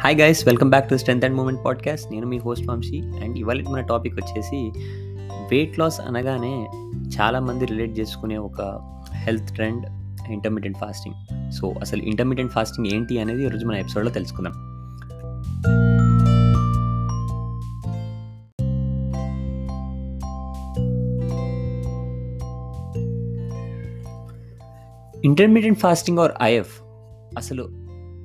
Hi guys welcome back to strength and movement podcast నేను మీ host Vamsi and ఇవాళ మన టాపిక్ వచ్చేసి వెయిట్ లాస్ అనగానే చాలామంది రిలేట్ చేసుకునే ఒక health trend intermediate fasting so అసలు ఇంటర్మీడియట్ ఫాస్టింగ్ ఏంటి అనేది ఈరోజు మన ఎపిసోడ్లో తెలుసుకుందాం. ఇంటర్మీడియట్ ఫాస్టింగ్ ఆర్ ఐఎఫ్ అసలు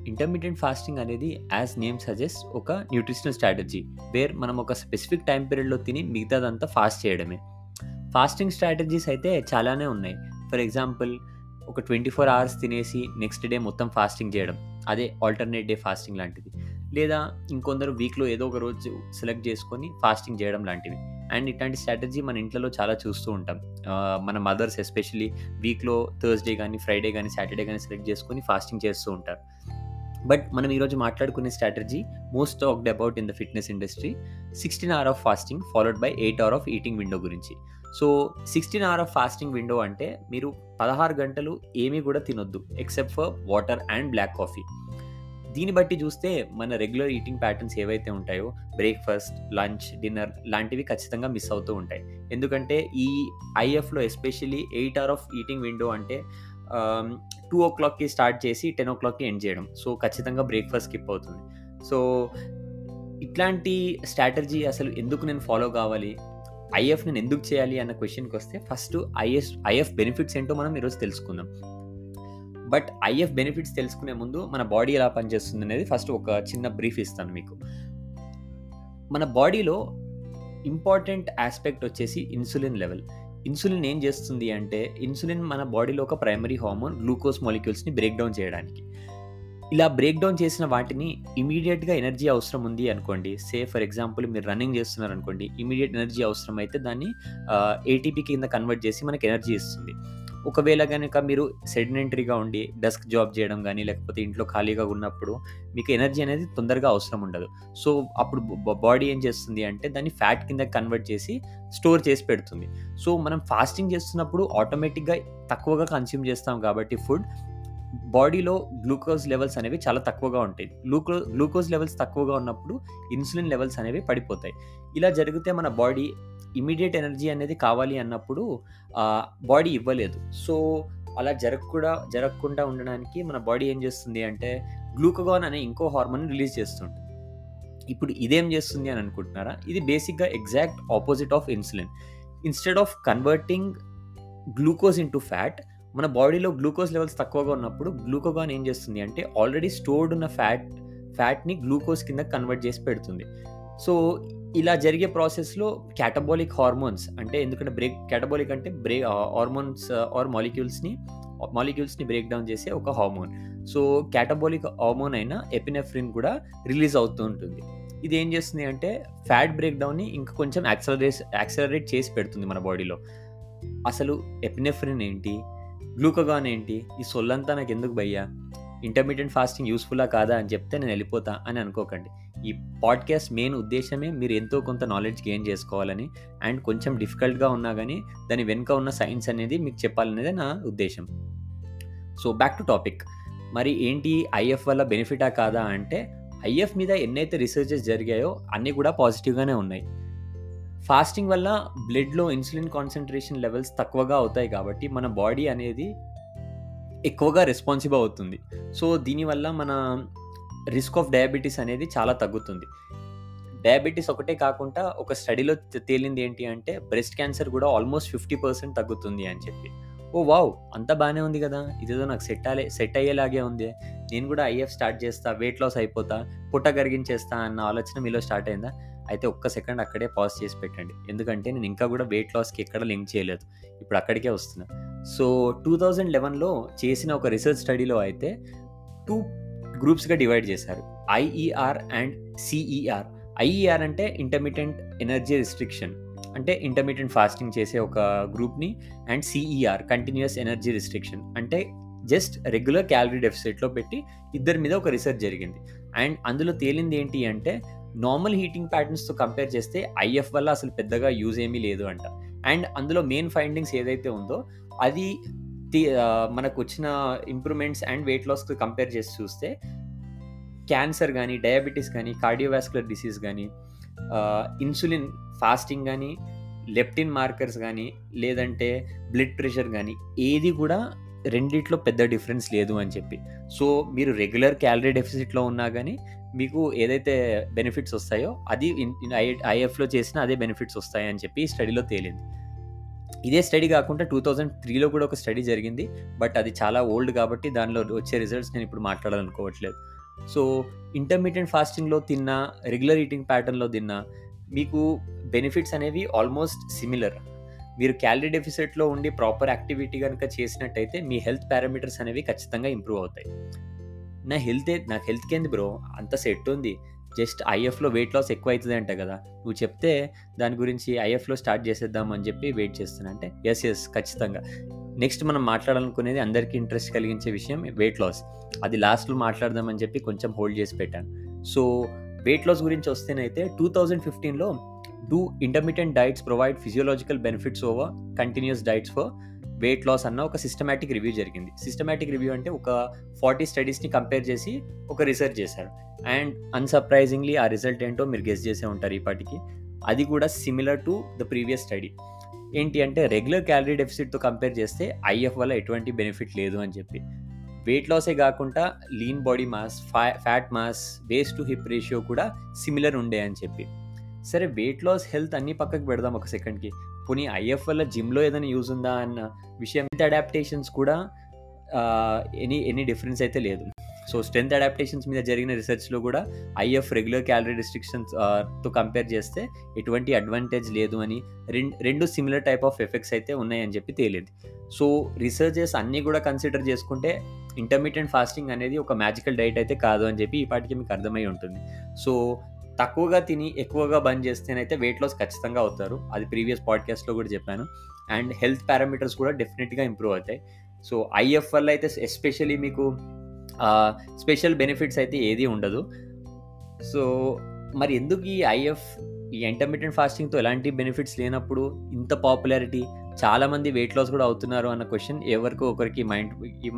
ఇంటర్మీడియట్ ఫాస్టింగ్ అనేది యాజ్ నేమ్ సజెస్ట్ ఒక న్యూట్రిషనల్ స్ట్రాటజీ వేర్ మనం ఒక స్పెసిఫిక్ టైం పీరియడ్లో తిని మిగతాదంతా ఫాస్ట్ చేయడమే. ఫాస్టింగ్ స్ట్రాటజీస్ అయితే చాలానే ఉన్నాయి. ఫర్ ఎగ్జాంపుల్ ఒక ట్వంటీ ఫోర్ అవర్స్ తినేసి నెక్స్ట్ డే మొత్తం ఫాస్టింగ్ చేయడం. అదే ఆల్టర్నేట్ డే ఫాస్టింగ్ లాంటిది. లేదా ఇంకొందరు వీక్లో ఏదో ఒక రోజు సెలెక్ట్ చేసుకొని ఫాస్టింగ్ చేయడం లాంటివి. అండ్ ఇట్లాంటి స్ట్రాటజీ మన ఇంట్లో చాలా చూస్తూ ఉంటాం. మన మదర్స్ ఎస్పెషలీ వీక్లో థర్స్డే కానీ ఫ్రైడే కానీ సాటర్డే కానీ సెలెక్ట్ చేసుకొని ఫాస్టింగ్ చేస్తూ ఉంటారు. బట్ మనం ఈరోజు మాట్లాడుకునే strategy most talked about in the fitness industry sixteen hour of fasting followed by eight hour of eating window గురించి. So sixteen hour of fasting window అంటే మీరు పదహారు గంటలు ఏమీ కూడా తినొద్దు except for water and black coffee. దీన్ని బట్టి చూస్తే మన రెగ్యులర్ ఈటింగ్ ప్యాటర్న్స్ ఏవైతే ఉంటాయో బ్రేక్ఫాస్ట్ లంచ్ డిన్నర్ లాంటివి ఖచ్చితంగా మిస్ అవుతూ ఉంటాయి. ఎందుకంటే ఈ ఐఎఫ్లో especially eight hour of eating window అంటే టూ ఓ క్లాక్కి స్టార్ట్ చేసి టెన్ ఓ క్లాక్కి ఎండ్ చేయడం. సో ఖచ్చితంగా బ్రేక్ఫాస్ట్ స్కిప్ అవుతుంది. సో ఇట్లాంటి స్ట్రాటజీ అసలు ఎందుకు నేను ఫాలో కావాలి? ఐఎఫ్ నేను ఎందుకు చేయాలి అన్న క్వశ్చన్కి వస్తే ఫస్ట్ ఐఎస్ ఐఎఫ్ బెనిఫిట్స్ ఏంటో మనం ఈరోజు తెలుసుకుందాం. బట్ ఐఎఫ్ బెనిఫిట్స్ తెలుసుకునే ముందు మన బాడీ ఎలా పనిచేస్తుంది అనేది ఫస్ట్ ఒక చిన్న బ్రీఫ్ ఇస్తాను మీకు. మన బాడీలో ఇంపార్టెంట్ ఆస్పెక్ట్ వచ్చేసి ఇన్సులిన్ లెవెల్ ఇన్సులిన్ ఏం చేస్తుంది అంటే ఇన్సులిన్ మన బాడీలో ఒక ప్రైమరీ హార్మోన్ గ్లూకోజ్ మాలిక్యూల్స్ని బ్రేక్ డౌన్ చేయడానికి. ఇలా బ్రేక్ డౌన్ చేసిన వాటిని ఇమీడియట్గా ఎనర్జీ అవసరం ఉంది అనుకోండి. సే ఫర్ ఎగ్జాంపుల్ మీరు రన్నింగ్ చేస్తున్నారు అనుకోండి ఇమీడియట్ ఎనర్జీ అవసరం అయితే దాన్ని ఏటీపీ కింద కన్వర్ట్ చేసి మనకి ఎనర్జీ ఇస్తుంది. ఒకవేళ కనుక మీరు సెడినెంటరీగా ఉండి డెస్క్ జాబ్ చేయడం కానీ లేకపోతే ఇంట్లో ఖాళీగా ఉన్నప్పుడు మీకు ఎనర్జీ అనేది తొందరగా అవసరం ఉండదు. సో అప్పుడు బాడీ ఏం చేస్తుంది అంటే దాన్ని ఫ్యాట్ కింద కన్వర్ట్ చేసి స్టోర్ చేసి పెడుతుంది. సో మనం ఫాస్టింగ్ చేస్తున్నప్పుడు ఆటోమేటిక్గా తక్కువగా కన్స్యూమ్ చేస్తాం కాబట్టి ఫుడ్ బాడీలో గ్లూకోజ్ లెవెల్స్ అనేవి చాలా తక్కువగా ఉంటాయి. గ్లూకో గ్లూకోజ్ లెవెల్స్ తక్కువగా ఉన్నప్పుడు ఇన్సులిన్ లెవెల్స్ అనేవి పడిపోతాయి. ఇలా జరిగితే మన బాడీ ఇమీడియట్ ఎనర్జీ అనేది కావాలి అన్నప్పుడు బాడీ ఇవ్వలేదు. సో అలా జరగకుండా జరగకుండా ఉండడానికి మన బాడీ ఏం చేస్తుంది అంటే గ్లూకగాన్ అనే ఇంకో హార్మోన్ రిలీజ్ చేస్తుంది ఇప్పుడు ఇదేం చేస్తుంది అని అనుకుంటున్నారా? ఇది బేసిక్గా exact opposite of insulin. Instead of converting glucose into fat మన బాడీలో గ్లూకోజ్ లెవెల్స్ తక్కువగా ఉన్నప్పుడు గ్లూకోగాన్ ఏం చేస్తుంది అంటే ఆల్రెడీ స్టోర్డ్ ఉన్న ఫ్యాట్ ఫ్యాట్ని గ్లూకోజ్ కింద కన్వర్ట్ చేసి పెడుతుంది. సో ఇలా జరిగే ప్రాసెస్లో క్యాటబాలిక్ హార్మోన్స్ అంటే ఎందుకంటే బ్రేక్ క్యాటబాలిక్ అంటే బ్రేక్ హార్మోన్స్ ఆర్ మాలిక్యూల్స్ని మాలిక్యూల్స్ని బ్రేక్ డౌన్ చేసే ఒక హార్మోన్ సో క్యాటబాలిక్ హార్మోన్ అయిన ఎపినెఫ్రిన్ కూడా రిలీజ్ అవుతూ ఉంటుంది. ఇది ఏం చేస్తుంది అంటే ఫ్యాట్ బ్రేక్ డౌన్ని ఇంకా కొంచెం యాక్సలరేట్ యాక్సలరేట్ చేసి పెడుతుంది మన బాడీలో అసలు ఎపినెఫ్రిన్ ఏంటి? గ్లూకోగాన్ ఏంటి? ఈ సొల్లంతా నాకు ఎందుకు భయ్యా? ఇంటర్మీడియట్ ఫాస్టింగ్ యూస్ఫుల్లా కాదా అని చెప్తే నేను వెళ్ళిపోతా అని అనుకోకండి. ఈ పాడ్కాస్ట్ మెయిన్ ఉద్దేశమే మీరు ఎంతో కొంత నాలెడ్జ్ గెయిన్ చేసుకోవాలని అండ్ కొంచెం డిఫికల్ట్గా ఉన్నా కానీ దాని వెనుక ఉన్న సైన్స్ అనేది మీకు చెప్పాలనేదే నా ఉద్దేశం. సో బ్యాక్ టు టాపిక్ మరి ఏంటి ఐఎఫ్ వల్ల బెనిఫిటా కాదా అంటే ఐఎఫ్ మీద ఎన్నైతే రీసెర్చెస్ జరిగాయో అన్నీ కూడా పాజిటివ్గానే ఉన్నాయి. ఫాస్టింగ్ వల్ల బ్లడ్లో ఇన్సులిన్ కాన్సన్ట్రేషన్ లెవెల్స్ తక్కువగా అవుతాయి కాబట్టి మన బాడీ అనేది ఎక్కువగా రెస్పాన్సిబుల్ అవుతుంది. సో దీనివల్ల మన రిస్క్ ఆఫ్ డయాబెటీస్ అనేది చాలా తగ్గుతుంది. డయాబెటీస్ ఒకటే కాకుండా ఒక స్టడీలో తేలింది ఏంటి అంటే బ్రెస్ట్ క్యాన్సర్ కూడా ఆల్మోస్ట్ ఫిఫ్టీ పర్సెంట్ తగ్గుతుంది అని చెప్పి. Oh wow! అంత బాగానే ఉంది కదా! ఇదేదో నాకు సెట్ అయ్యే సెట్ అయ్యేలాగే ఉంది. నేను కూడా ఐఎఫ్ స్టార్ట్ చేస్తా వెయిట్ లాస్ అయిపోతా పుట్ట కరిగించేస్తా అన్న ఆలోచన మీలో స్టార్ట్ అయిందా? అయితే ఒక్క సెకండ్ అక్కడే పాజ్ చేసి పెట్టండి. ఎందుకంటే నేను ఇంకా కూడా వెయిట్ లాస్కి ఎక్కడ లింక్ చేయలేదు. ఇప్పుడు అక్కడికే వస్తున్నా. సో టూ థౌజండ్ లెవెన్లో చేసిన ఒక రీసెర్చ్ స్టడీలో అయితే టూ గ్రూప్స్గా డివైడ్ చేశారు. ఐఈఆర్ అండ్ సిఈఆర్. ఐఈఆర్ అంటే ఇంటర్మీడియంట్ ఎనర్జీ రిస్ట్రిక్షన్. అంటే ఇంటర్మీడియంట్ ఫాస్టింగ్ చేసే ఒక గ్రూప్ని and CER continuous energy restriction. అంటే జస్ట్ రెగ్యులర్ క్యాలరీ డెఫిసిట్లో పెట్టి ఇద్దరి మీద ఒక రీసెర్చ్ జరిగింది. అండ్ అందులో తేలింది ఏంటి అంటే నార్మల్ హీటింగ్ ప్యాటర్న్స్తో కంపేర్ చేస్తే ఐఎఫ్ వల్ల అసలు పెద్దగా యూజ్ ఏమీ లేదు అంట. అండ్ అందులో మెయిన్ ఫైండింగ్స్ ఏదైతే ఉందో అది మనకు వచ్చిన ఇంప్రూవ్మెంట్స్ అండ్ వెయిట్ లాస్కి కంపేర్ చేసి చూస్తే క్యాన్సర్ కానీ డయాబెటీస్ కానీ కార్డియోవాస్కులర్ డిసీజ్ కానీ ఇన్సులిన్ ఫాస్టింగ్ కానీ లెప్టిన్ మార్కర్స్ కానీ లేదంటే బ్లడ్ ప్రెషర్ కానీ ఏది కూడా రెండిట్లో పెద్ద డిఫరెన్స్ లేదు అని చెప్పి. సో మీరు రెగ్యులర్ క్యాలరీ డెఫిసిట్లో ఉన్నా కానీ మీకు ఏదైతే బెనిఫిట్స్ వస్తాయో అది ఐఎఫ్లో చేసిన అదే బెనిఫిట్స్ వస్తాయని చెప్పి స్టడీలో తేలింది. ఇదే స్టడీ కాకుండా టూ థౌజండ్ త్రీలో కూడా ఒక స్టడీ జరిగింది. బట్ అది చాలా ఓల్డ్ కాబట్టి దానిలో వచ్చే రిజల్ట్స్ నేను ఇప్పుడు మాట్లాడాలనుకోవట్లేదు. సో ఇంటర్మీడియట్ ఫాస్టింగ్లో తిన్నా రెగ్యులర్ ఈటింగ్ ప్యాటర్న్లో తిన్నా మీకు బెనిఫిట్స్ అనేవి ఆల్మోస్ట్ సిమిలర్. మీరు క్యాలరీ డెఫిసిట్లో ఉండి ప్రాపర్ యాక్టివిటీ కనుక చేసినట్టయితే మీ హెల్త్ పారామీటర్స్ అనేవి ఖచ్చితంగా ఇంప్రూవ్ అవుతాయి. నా హెల్త్ నాకు హెల్త్కి ఏంది బ్రో? అంత సెట్ ఉంది. జస్ట్ ఐఎఫ్లో వెయిట్ లాస్ ఎక్కువ అవుతుంది అంట కదా. నువ్వు చెప్తే దాని గురించి ఐఎఫ్లో స్టార్ట్ చేసేద్దాం అని చెప్పి వెయిట్ చేస్తున్నా. అంటే ఎస్ ఎస్ ఖచ్చితంగా. నెక్స్ట్ మనం మాట్లాడాలనుకునేది అందరికీ ఇంట్రెస్ట్ కలిగించే విషయం వెయిట్ లాస్ అది లాస్ట్లో మాట్లాడదామని చెప్పి కొంచెం హోల్డ్ చేసి పెట్టాను. సో వెయిట్ లాస్ గురించి వస్తేనైతే టూ థౌజండ్ ఫిఫ్టీన్లో do intermediate diets provide physiological benefits over continuous diets for weight loss అన్న ఒక సిస్టమేటిక్ రివ్యూ జరిగింది. సిస్టమేటిక్ రివ్యూ అంటే ఒక ఫార్టీ స్టడీస్ని కంపేర్ చేసి ఒక రీసెర్చ్ చేశారు. అండ్ అన్సర్ప్రైజింగ్లీ ఆ రిజల్ట్ ఏంటో మీరు గెస్ చేసే ఉంటారు ఈ పాటికి అది కూడా similar to the previous study ఏంటి అంటే రెగ్యులర్ క్యాలరీ డెఫిసిట్తో కంపేర్ చేస్తే ఐఎఫ్ వల్ల ఎటువంటి బెనిఫిట్ లేదు అని చెప్పి. వెయిట్ లాసే కాకుండా lean body mass fat mass waist to hip ratio కూడా సిమిలర్ ఉండే అని చెప్పి. సరే వెయిట్ లాస్ హెల్త్ అన్ని పక్కకు పెడదాం ఒక సెకండ్కి పోనీ ఐఎఫ్ వల్ల జిమ్లో ఏదైనా యూజ్ ఉందా అన్న విషయం అడాప్టేషన్స్ కూడా ఎనీ ఎనీ డిఫరెన్స్ అయితే లేదు. సో స్ట్రెంత్ అడాప్టేషన్స్ మీద జరిగిన రీసెర్చ్లో కూడా ఐఎఫ్ రెగ్యులర్ క్యాలరీ రిస్ట్రిక్షన్స్తో కంపేర్ చేస్తే ఎటువంటి అడ్వాంటేజ్ లేదు అని రెండు సిమిలర్ టైప్ ఆఫ్ ఎఫెక్ట్స్ అయితే ఉన్నాయని చెప్పి తేలింది. సో రీసెర్చెస్ అన్నీ కూడా కన్సిడర్ చేసుకుంటే ఇంటర్మీడియట్ ఫాస్టింగ్ అనేది ఒక మ్యాజికల్ డైట్ అయితే కాదు అని చెప్పి ఈ పాటికి మీకు అర్థమై ఉంటుంది. సో తక్కువగా తిని ఎక్కువగా బంద్ చేస్తేనైతే వెయిట్ లాస్ ఖచ్చితంగా అవుతారు. అది ప్రీవియస్ పాడ్కాస్ట్లో కూడా చెప్పాను. అండ్ హెల్త్ పారామీటర్స్ కూడా డెఫినెట్గా ఇంప్రూవ్ అవుతాయి. సో ఐఎఫ్ వల్ల అయితే ఎస్పెషలీ మీకు స్పెషల్ బెనిఫిట్స్ అయితే ఏది ఉండదు. సో మరి ఎందుకు ఈ ఐఎఫ్ ఈ ఇంటర్మీడియట్ ఫాస్టింగ్తో ఎలాంటి బెనిఫిట్స్ లేనప్పుడు ఇంత పాపులారిటీ చాలామంది వెయిట్ లాస్ కూడా అవుతున్నారు అన్న క్వశ్చన్ ఎవరికో ఒకరికి మైండ్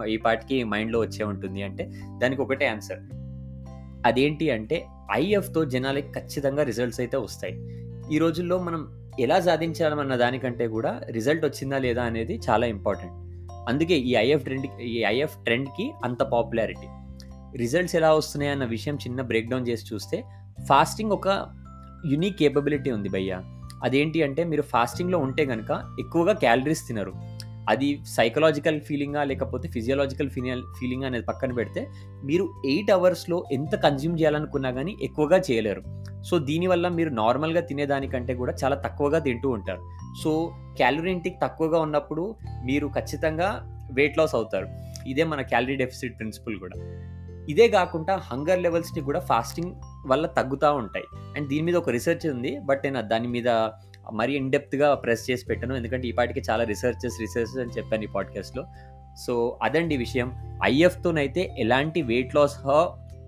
ఈ పాటికి మైండ్లో వచ్చే ఉంటుంది. అంటే దానికి ఒకటే ఆన్సర్ అదేంటి అంటే ఐఎఫ్తో జనాలకి ఖచ్చితంగా రిజల్ట్స్ అయితే వస్తాయి. ఈ రోజుల్లో మనం ఎలా సాధించాలన్న దానికంటే కూడా రిజల్ట్ వచ్చిందా లేదా అనేది చాలా ఇంపార్టెంట్. అందుకే ఈ ఐఎఫ్ ట్రెండ్ ఈ ఐఎఫ్ ట్రెండ్కి అంత పాపులారిటీ. రిజల్ట్స్ ఎలా వస్తున్నాయి అన్న విషయం చిన్న బ్రేక్డౌన్ చేసి చూస్తే ఫాస్టింగ్ ఒక యునిక్ కేపబిలిటీ ఉంది భయ్య. అదేంటి అంటే మీరు ఫాస్టింగ్లో ఉంటే కనుక ఎక్కువగా క్యాలరీస్ తినరు. అది సైకలాజికల్ ఫీలింగా లేకపోతే ఫిజియలాజికల్ ఫీలింగ్ ఫీలింగ్ అనేది పక్కన పెడితే మీరు ఎయిట్ అవర్స్లో ఎంత కన్జ్యూమ్ చేయాలనుకున్నా కానీ ఎక్కువగా చేయలేరు. సో దీనివల్ల మీరు నార్మల్గా తినేదానికంటే కూడా చాలా తక్కువగా తింటూ ఉంటారు. సో క్యాలరీ ఇంటిక్ తక్కువగా ఉన్నప్పుడు మీరు ఖచ్చితంగా వెయిట్ లాస్ అవుతారు. ఇదే మన క్యాలరీ డెఫిసిట్ ప్రిన్సిపల్ కూడా. ఇదే కాకుండా హంగర్ లెవెల్స్ని కూడా ఫాస్టింగ్ వల్ల తగ్గుతూ ఉంటాయి. అండ్ దీని మీద ఒక రీసెర్చ్ ఉంది బట్ నేను దాని మీద మరీ ఇన్డెప్త్గా ప్రెస్ చేసి పెట్టాను. ఎందుకంటే ఈ పాటికి చాలా రీసెర్చెస్ రీసెర్చ్ అని చెప్పాను ఈ పాడ్కాస్ట్లో సో అదండి విషయం. ఐఎఫ్తోనైతే ఎలాంటి వెయిట్ లాస్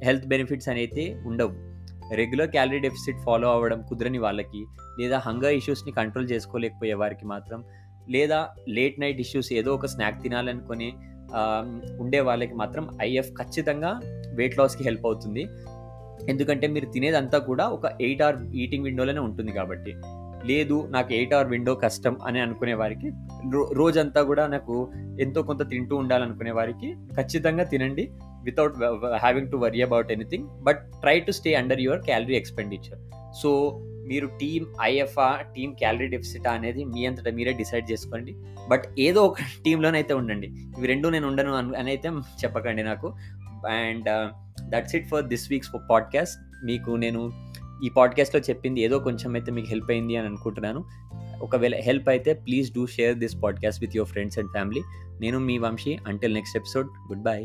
హెల్త్ బెనిఫిట్స్ అనేది ఉండవు. రెగ్యులర్ క్యాలరీ డెఫిసిట్ ఫాలో అవ్వడం కుదరని వాళ్ళకి లేదా హంగర్ ఇష్యూస్ని కంట్రోల్ చేసుకోలేకపోయే వారికి మాత్రం లేదా లేట్ నైట్ ఇష్యూస్ ఏదో ఒక స్నాక్ తినాలనుకుని ఉండే వాళ్ళకి మాత్రం ఐఎఫ్ ఖచ్చితంగా వెయిట్ లాస్కి హెల్ప్ అవుతుంది. ఎందుకంటే మీరు తినేదంతా కూడా ఒక ఎయిట్ అవర్ ఈటింగ్ విండోలోనే ఉంటుంది కాబట్టి. లేదు నాకు ఎయిట్ అవర్ విండో కష్టం అని అనుకునే వారికి రోజంతా కూడా నాకు ఎంతో కొంత తింటూ ఉండాలనుకునే వారికి ఖచ్చితంగా తినండి without having to worry about anything but try to stay under your calorie expenditure so మీరు టీమ్ ఐఎఫ్ఆ టీమ్ క్యాలరీ డెఫిసిటా అనేది మీ అంతటా మీరే డిసైడ్ చేసుకోండి. బట్ ఏదో ఒక టీంలోనైతే ఉండండి. ఇవి రెండు నేను ఉండను అని అయితే చెప్పకండి నాకు. And that's it for this week's podcast మీకు నేను ఈ పాడ్కాస్ట్లో చెప్పింది ఏదో కొంచెం అయితే మీకు హెల్ప్ అయింది అని అనుకుంటున్నాను. ఒకవేళ హెల్ప్ అయితే please do share this podcast with your friends and family నేను మీ Vamsi. Until next episode good bye